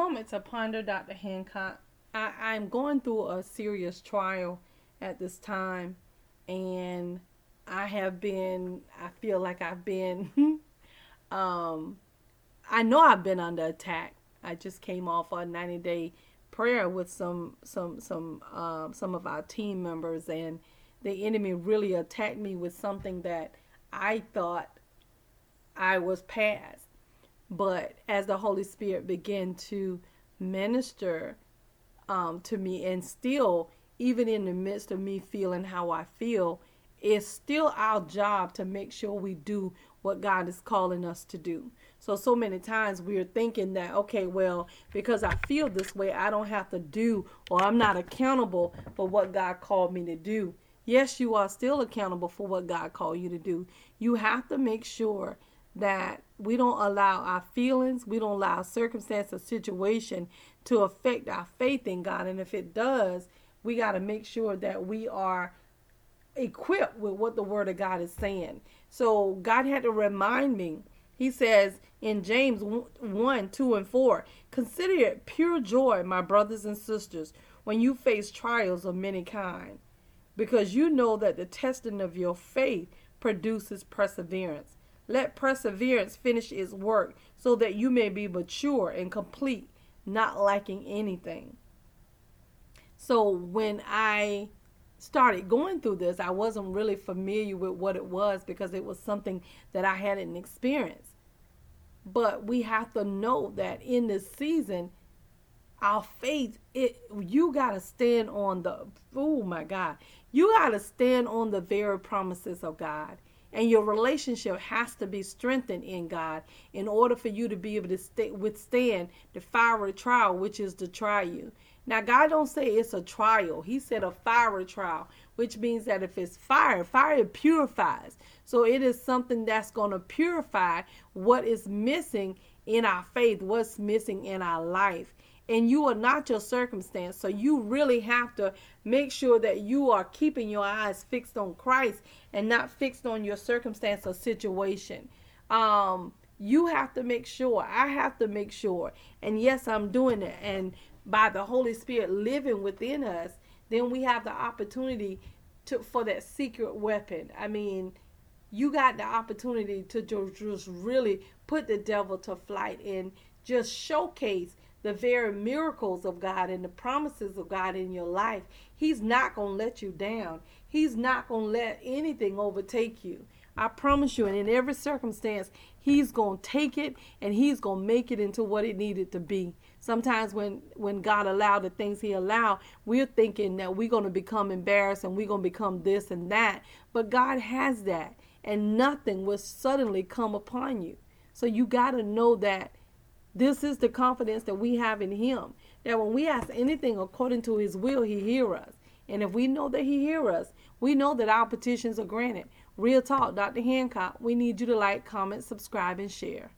Moment to ponder, Dr. Hancock. I, I'm going through a serious trial at this time, and I have been, I feel like I've been, um, I know I've been under attack. I just came off a 90 day prayer with some some some um, some of our team members, and the enemy really attacked me with something that I thought I was past. But as the Holy Spirit began to minister um, to me, and still, even in the midst of me feeling how I feel, it's still our job to make sure we do what God is calling us to do. So, so many times we're thinking that, okay, well, because I feel this way, I don't have to do or I'm not accountable for what God called me to do. Yes, you are still accountable for what God called you to do. You have to make sure that we don't allow our feelings, we don't allow circumstance or situation to affect our faith in God. And if it does, we got to make sure that we are equipped with what the Word of God is saying. So God had to remind me. He says in James 1, 2, and 4 Consider it pure joy, my brothers and sisters, when you face trials of many kind, because you know that the testing of your faith produces perseverance. Let perseverance finish its work so that you may be mature and complete, not lacking anything. So when I started going through this, I wasn't really familiar with what it was because it was something that I hadn't experienced. But we have to know that in this season, our faith, it you gotta stand on the oh my God. You gotta stand on the very promises of God. And your relationship has to be strengthened in God in order for you to be able to stay, withstand the fiery trial, which is to try you. Now, God don't say it's a trial. He said a fiery trial, which means that if it's fire, fire purifies. So it is something that's going to purify what is missing in our faith, what's missing in our life and you are not your circumstance. So you really have to make sure that you are keeping your eyes fixed on Christ and not fixed on your circumstance or situation. Um, you have to make sure, I have to make sure, and yes, I'm doing it. And by the Holy Spirit living within us, then we have the opportunity to for that secret weapon. I mean, you got the opportunity to just really put the devil to flight and just showcase the very miracles of God and the promises of God in your life, He's not going to let you down. He's not going to let anything overtake you. I promise you, and in every circumstance, He's going to take it and He's going to make it into what it needed to be. Sometimes when when God allowed the things He allowed, we're thinking that we're going to become embarrassed and we're going to become this and that. But God has that, and nothing will suddenly come upon you. So you got to know that this is the confidence that we have in him. That when we ask anything according to his will, he hear us. And if we know that he hear us, we know that our petitions are granted. Real talk, Dr. Hancock, we need you to like, comment, subscribe, and share.